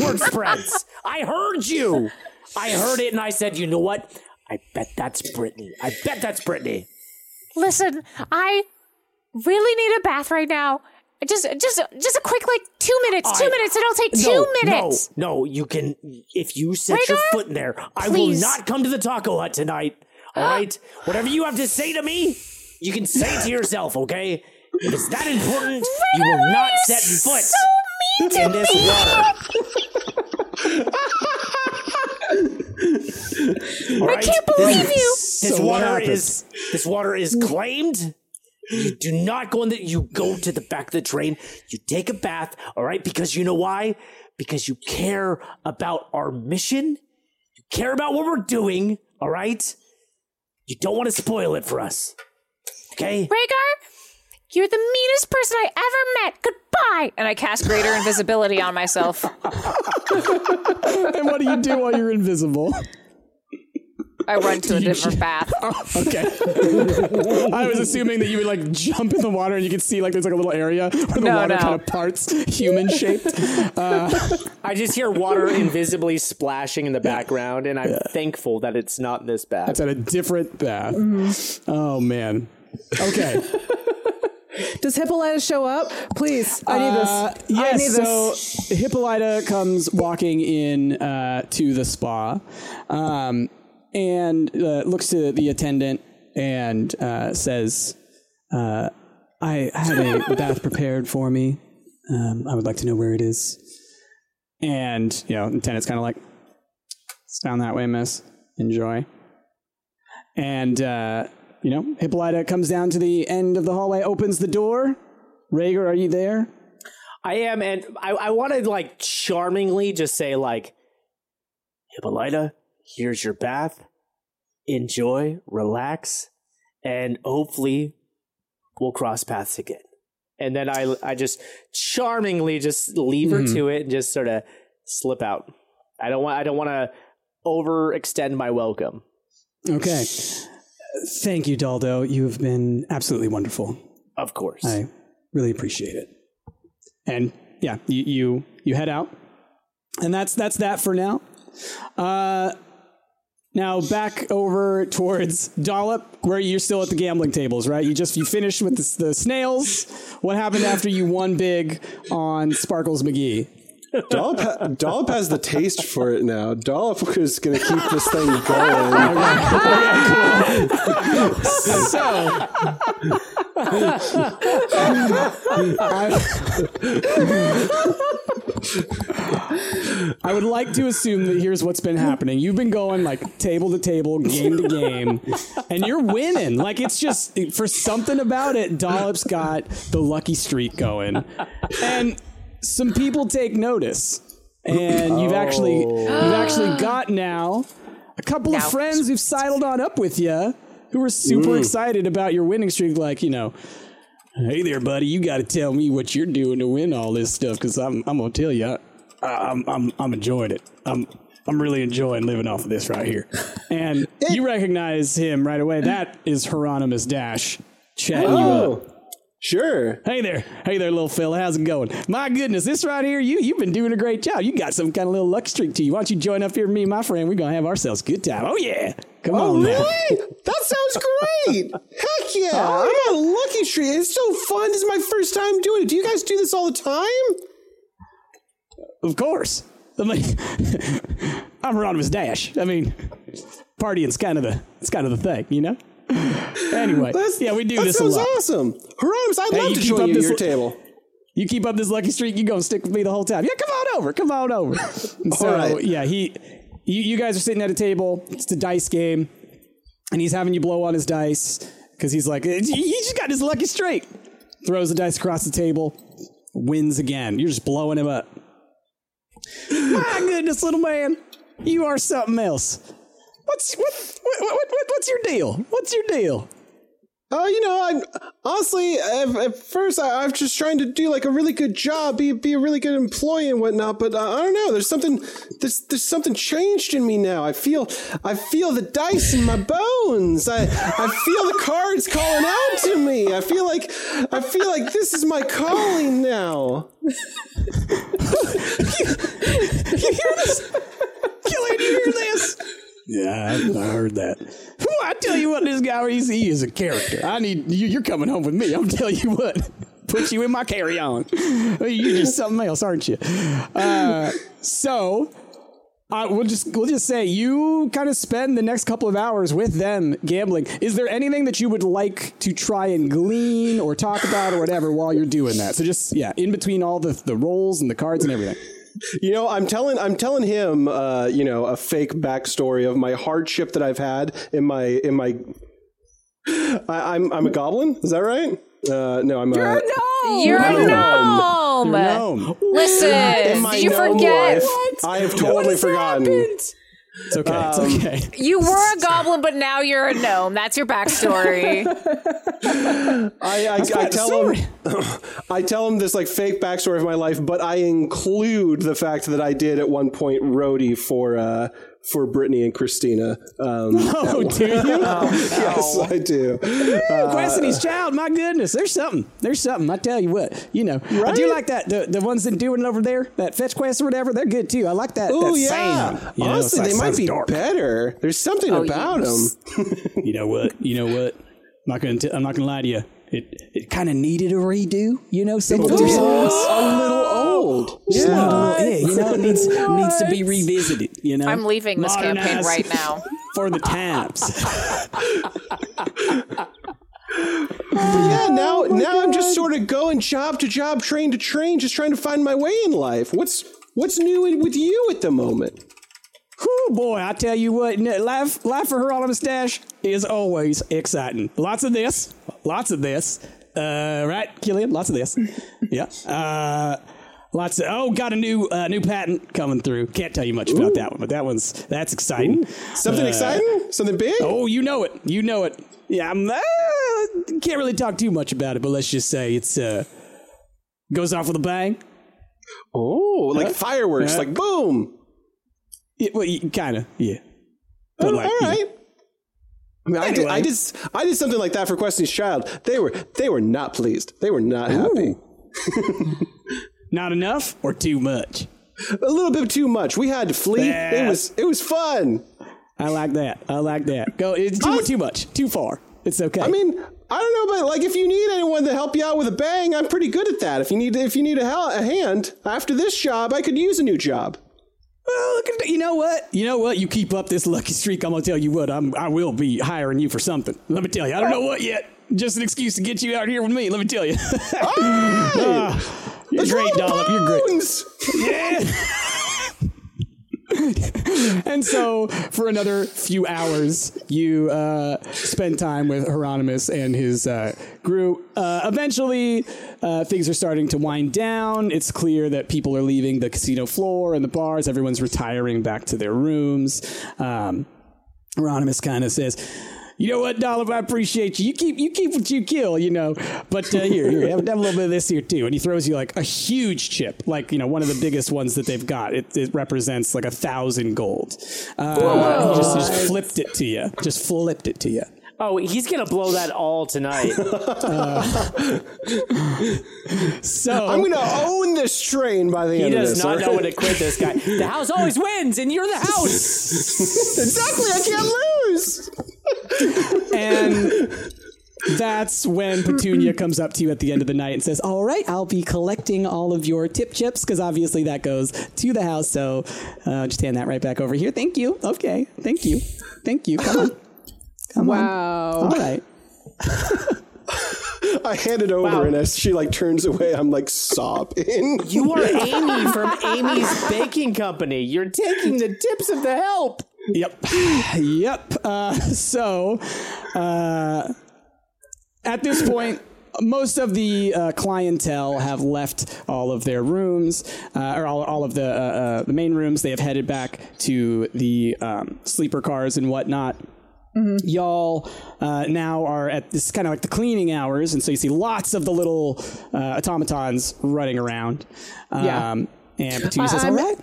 Word spreads. I heard you. I heard it and I said, "You know what? I bet that's Brittany. I bet that's Brittany." Listen, I really need a bath right now. Just, just, just a quick, like two minutes. two minutes. It'll take No, two minutes. No, no, you can if you set your foot in there, I will not come to the taco hut tonight. All right? Whatever you have to say to me, you can say it to yourself, okay? If it's that important, you will not you're set foot so mean to in this me. water. All right? I can't believe you. This So water is this water is claimed. You do not go in the you go to the back of the train, you take a bath, all right? Because you know why? Because you care about our mission. You care about what we're doing, all right? You don't want to spoil it for us. Okay? Rhaegar, you're the meanest person I ever met. Goodbye. And I cast greater invisibility on myself. and what do you do while you're invisible? I run to a different bath. Okay. I was assuming that you would like jump in the water and you could see like there's like a little area where the No, water no. kind of parts, human shaped. I just hear water invisibly splashing in the background, and I'm thankful that it's not this bad. It's at a different bath. Mm-hmm. Oh man. Okay. Does Hippolyta show up? Please, I need this. Uh, I yes, need so this. Hippolyta comes walking in uh, to the spa um, and uh, looks to the attendant and uh, says, uh, I had a bath prepared for me. Um, I would like to know where it is. And, you know, the attendant's kind of like, it's down that way, miss. Enjoy. And, uh, you know, Hippolyta comes down to the end of the hallway, opens the door. Rhaegar, are you there? I am, and I, I want to like charmingly just say like, Hippolyta, here's your bath. Enjoy, relax, and hopefully we'll cross paths again. and then I I just charmingly just leave her to it and just sort of slip out. I don't want I don't want to overextend my welcome. Okay. Thank you, Daldo. You've been absolutely wonderful. Of course. I really appreciate it. And yeah, you you, you head out, and that's that's that for now. Uh, now back over towards Dollop, where you're still at the gambling tables, right? You just you finished with the, the snails. What happened after you won big on Sparkles McGee? Dollop, ha- Dollop has the taste for it now. Dollop is going to keep this thing going. So, I would like to assume that here's what's been happening. You've been going like table to table, game to game, and you're winning. Like it's just for something about it, Dollop's got the lucky streak going. And some people take notice. And you've actually you've actually oh. got now a couple Now. of friends who've sidled on up with you who are super excited about your winning streak like, you know, Hey there, buddy. You got to tell me what you're doing to win all this stuff, because I'm I'm gonna tell you, I, I'm I'm I'm enjoying it. I'm I'm really enjoying living off of this right here. And you recognize him right away. That is Hieronymus Dash chatting you oh, up. Oh, sure. Hey there, hey there, little fella. How's it going? My goodness, this right here, you you've been doing a great job. You got some kind of little luck streak to you. Why don't you join up here with me and my friend? We're gonna have ourselves a good time. Oh yeah, come Oh, on now. really? That sounds great. Heck yeah. I'm on a lucky streak. It's so fun. This is my first time doing it. Do you guys do this all the time? Of course. I mean, I'm Hieronymus Dash. I mean, partying's kind of the it's kind of the thing, you know. Anyway, That's, yeah, we do that this a sounds lot. awesome. Hieronymus, I'd Hey, love to keep join up you at your l- table. You keep up this lucky streak, you gonna stick with me the whole time. Yeah, come on over. Come on over. So right. yeah, he, you, you guys are sitting at a table. It's a dice game, and he's having you blow on his dice because he's like, he just got his lucky streak. Throws the dice across the table, wins again. You're just blowing him up. My goodness, little man, you are something else. What's what, what, what, what what's your deal? What's your deal? Oh, you know, I'm honestly at, at first I, I'm just trying to do like a really good job, be be a really good employee and whatnot. But uh, I don't know. There's something there's there's something changed in me now. I feel I feel the dice in my bones. I I feel the cards calling out to me. I feel like I feel like this is my calling now. you hear this? Killian, you hear this? Yeah, I, I heard that. I tell you what, this guy, he's, he is a character. I need you. You're coming home with me. I'm telling you what. Put you in my carry on. You're just something else, aren't you? Uh, so, uh, we'll just we'll just say you kind of spend the next couple of hours with them gambling. Is there anything that you would like to try and glean or talk about or whatever while you're doing that? So just yeah, in between all the the rolls and the cards and everything. You know, I'm telling I'm telling him, uh, you know, a fake backstory of my hardship that I've had in my in my. I, I'm I'm a goblin. Is that right? Uh, no, I'm a. You're a Gnome. gnome. You're a gnome. Listen, did you forget? life, I have totally forgotten. It's okay. it's okay. You were a goblin, but now you're a gnome. That's your backstory. I, I, I tell him I tell him this like fake backstory of my life, but I include the fact that I did at one point roadie for uh, for Brittany and Christina. Um, Oh, do you? yes, I do. Uh, Questiny's child, my goodness, there's something. There's something. I tell you what, you know, I do like that. The, the ones that do it over there, that fetch quest or whatever, they're good too. I like that. Oh yeah, sound. You know, it's honestly, like- they might be dark. better. There's something about them. You know what? You know what? I'm not gonna. T- I'm not gonna lie to you. It it kind of needed a redo. You know, some of their songs. a little old. Just Yeah. little- yeah, you know, it needs needs to be revisited. You know, I'm leaving this campaign right now. for the times. Yeah, now now I'm just sort of going job to job, train to train, just trying to find my way in life. What's what's new in- with you at the moment? Whew, boy, I tell you what, n- life, life for Hieronymus Dash is always exciting. Lots of this, lots of this. Uh, right, Killian? Lots of this. Yeah. Uh, lots of, oh, got a new uh, new patent coming through. Can't tell you much about that one, but that one's, that's exciting. Something Uh, exciting? Something big? Oh, you know it. You know it. Yeah, I'm, uh, can't really talk too much about it, but let's just say it's, uh, goes off with a bang. Oh, like fireworks, Yeah. like boom. Yeah, well, kind of, yeah. But Oh, like, all right. I mean, I did, I did, I did something like that for Questiny's child. They were, they were not pleased. They were not happy. not enough or too much? A little bit too much. We had to flee. It was, it was fun. I like that. I like that. Go. It's too, too much. Too far. It's okay. I mean, I don't know, but like, if you need anyone to help you out with a bang, I'm pretty good at that. If you need, if you need a, hel- a hand after this job, I could use a new job. well, you know what? You know what? You keep up this lucky streak. I'm gonna tell you what. I'm. I will be hiring you for something. Let me tell you. I don't know what yet. Just an excuse to get you out here with me. Let me tell you. Ah, you're great, Dollop. You're great. Yeah. and so for another few hours, you uh, spend time with Hieronymus and his uh, group. Uh, eventually, uh, things are starting to wind down. It's clear that people are leaving the casino floor and the bars. Everyone's retiring back to their rooms. Um, Hieronymus kind of says, "You know what, Dollop? I appreciate you. You keep you keep what you kill, you know. But uh, here, here, have, have a little bit of this here too." And he throws you like a huge chip, like you know one of the biggest ones that they've got. It, it represents like a thousand gold. Uh, he just, just flipped it to you. Just flipped it to you. Oh, he's gonna blow that all tonight. So I'm gonna own this train by the end of does this. not all know right? when to quit. This guy. The house always wins, and you're the house. exactly. I can't lose. And that's when Petunia comes up to you at the end of the night and says, "All right, I'll be collecting all of your tip chips because obviously that goes to the house. So uh, just hand that right back over here. Thank you. Okay, thank you, thank you. Come on, come on. Wow. All right. I hand it over, and as she like turns away, I'm like sobbing. You are Amy from Amy's Baking Company. You're taking the tips of the help. Yep. yep. Uh, so, uh, at this point, most of the uh, clientele have left all of their rooms, uh, or all, all of the uh, uh, the main rooms. They have headed back to the um, sleeper cars and whatnot. Y'all uh, now are at this kind of like the cleaning hours, and so you see lots of the little uh, automatons running around. Um, Yeah. And Petunia says, I'm- "All right,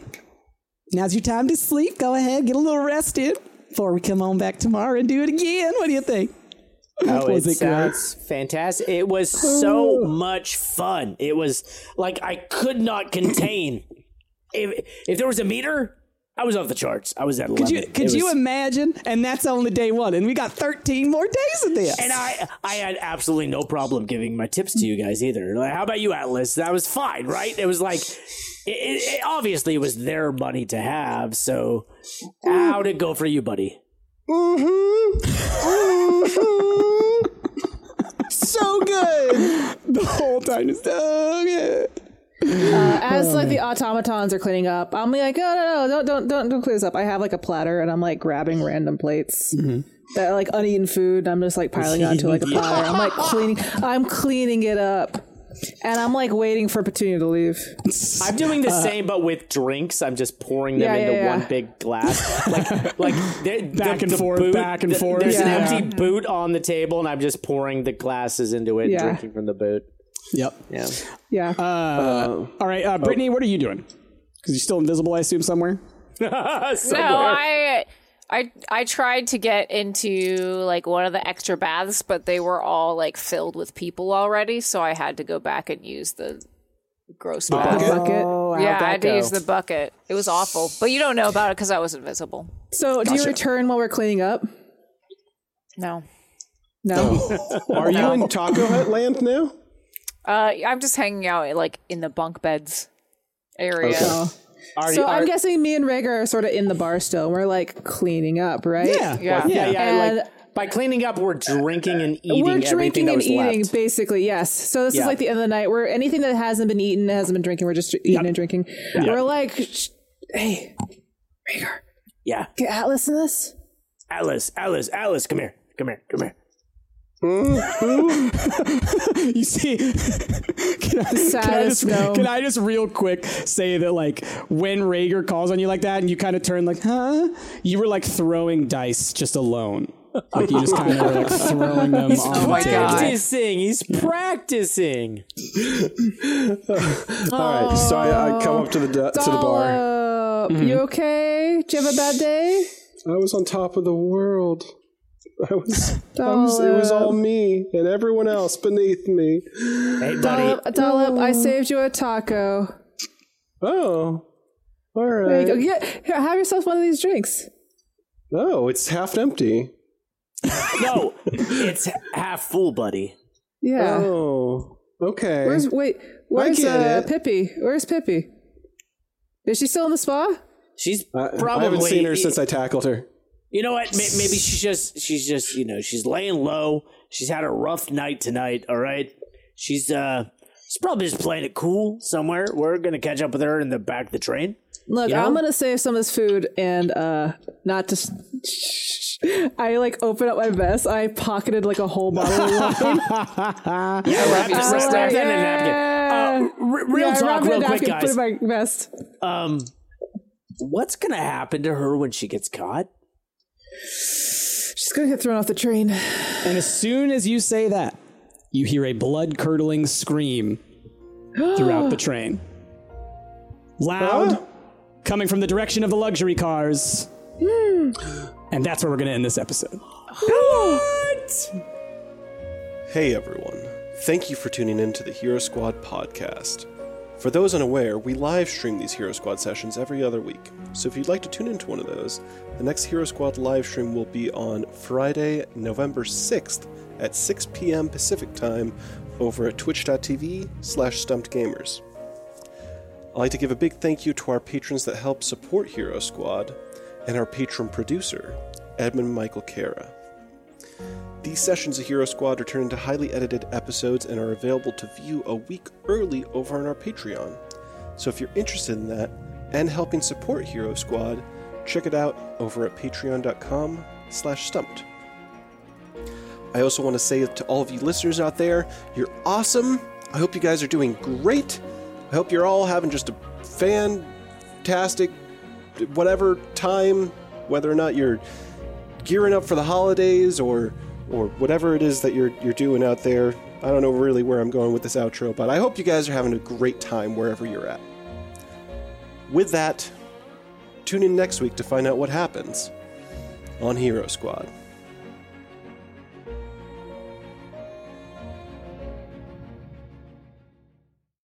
Now's your time to sleep. Go ahead, get a little rested before we come on back tomorrow and do it again. What do you think? Oh, Was it it great? sounds fantastic. It was so much fun. It was like I could not contain. If if there was a meter, I was off the charts. I was at eleven. Could you could It you imagine? And that's only day one, and we got thirteen more days of this. And I, I had absolutely no problem giving my tips to you guys either. Like, how about you, Atlas? That was fine, right? It was like, it, it, it obviously was their money to have. So, how'd it go for you, buddy? mmm-hmm mm-hmm. so good. the whole time is so good. Uh, as like oh, the automatons are cleaning up, I'm like, oh no, no, don't don't don't don't clear this up. I have like a platter and I'm like grabbing random plates mm-hmm. that are like uneaten food. I'm just like piling onto like a platter. I'm like cleaning. I'm cleaning it up, and I'm like waiting for Petunia to leave. I'm doing the same, but with drinks. I'm just pouring them Yeah, into yeah, yeah. one big glass, like like the- Back the- and the forth, boot- back and the- forth. There's Yeah. an empty boot on the table, and I'm just pouring the glasses into it, Yeah. and drinking from the boot. Yep. Yeah. Yeah. Uh, all right, uh, Brittany, what are you doing? Because you're still invisible, I assume, somewhere. No, I I I tried to get into like one of the extra baths, but they were all like filled with people already, so I had to go back and use the gross bath. bucket. Oh, yeah, I had to use the bucket. It was awful, but you don't know about it because I was invisible. So, do you return while we're cleaning up? No, No. Are you in Taco Hut land now? uh, I'm just hanging out like in the bunk beds area. Oh. Are So you, I'm guessing me and Rhaegar are sort of in the bar still. We're like cleaning up, right? Yeah. yeah, yeah. And- like by cleaning up, we're drinking and eating We're drinking and eating, left. basically. Yes. So this Yeah. is like the end of the night. Where anything that hasn't been eaten hasn't been drinking. We're just eating and drinking. We're like, hey, Rhaegar, Yeah, get Atlas in this. Atlas, Alice, Alice, come here, come here, come here. You see, can I, can I just, can I just real quick say that like when Rhaegar calls on you like that and you kind of turn like, huh? You were like throwing dice just alone. Like you just kind of like throwing them on the God. table. Practicing, he's practicing. All right, so I, I come up to the to the bar. Uh, You okay? Did you have a bad day? I was on top of the world. I was, I was. It was all me and everyone else beneath me. Hey, buddy. Dollop, Dollop, I saved you a taco. Oh, all right. There you go. right. Get, here, have yourself one of these drinks. Oh, it's half empty. No, it's half full, buddy. Yeah. Oh, okay. Where's wait? Where's uh, it. Pippi? Where's Pippi? Is she still in the spa? She's I, probably. I haven't seen her since I tackled her. You know what? Maybe she's just she's just you know she's laying low. She's had a rough night tonight. All right, she's uh she's probably just playing it cool somewhere. We're gonna catch up with her in the back of the train. Look, You know? I'm gonna save some of this food and uh not just. I like open up my vest. I pocketed like a whole bottle of wine. Wrap that- wrap like, that in a napkin. Uh, r- real Yeah, talk, wrapped it in real a quick, napkin, guys. Put in my vest. Um, what's gonna happen to her when she gets caught? She's gonna get thrown off the train. And as soon as you say that, you hear a blood curdling scream throughout the train. Loud, coming from the direction of the luxury cars. Hmm. and that's where we're going to end this episode. What? Hey everyone, thank you for tuning in to the Hero Squad podcast. For those unaware, we live stream these Hero Squad sessions every other week, so if you'd like to tune into one of those, the next Hero Squad live stream will be on Friday, November 6th at 6 p.m. Pacific time over at twitch.tv slash stumpedgamers. I'd like to give a big thank you to our patrons that help support Hero Squad and our patron producer, Edmund Michael Kara. These sessions of Hero Squad are turned into highly edited episodes and are available to view a week early over on our Patreon. So if you're interested in that and helping support Hero Squad, check it out over at patreon.com slash stumped. I also want to say to all of you listeners out there, you're awesome. I hope you guys are doing great. I hope you're all having just a fantastic whatever time, whether or not you're gearing up for the holidays or or whatever it is that you're you're doing out there. I don't know really where I'm going with this outro, but I hope you guys are having a great time wherever you're at. With that, tune in next week to find out what happens on Hero Squad.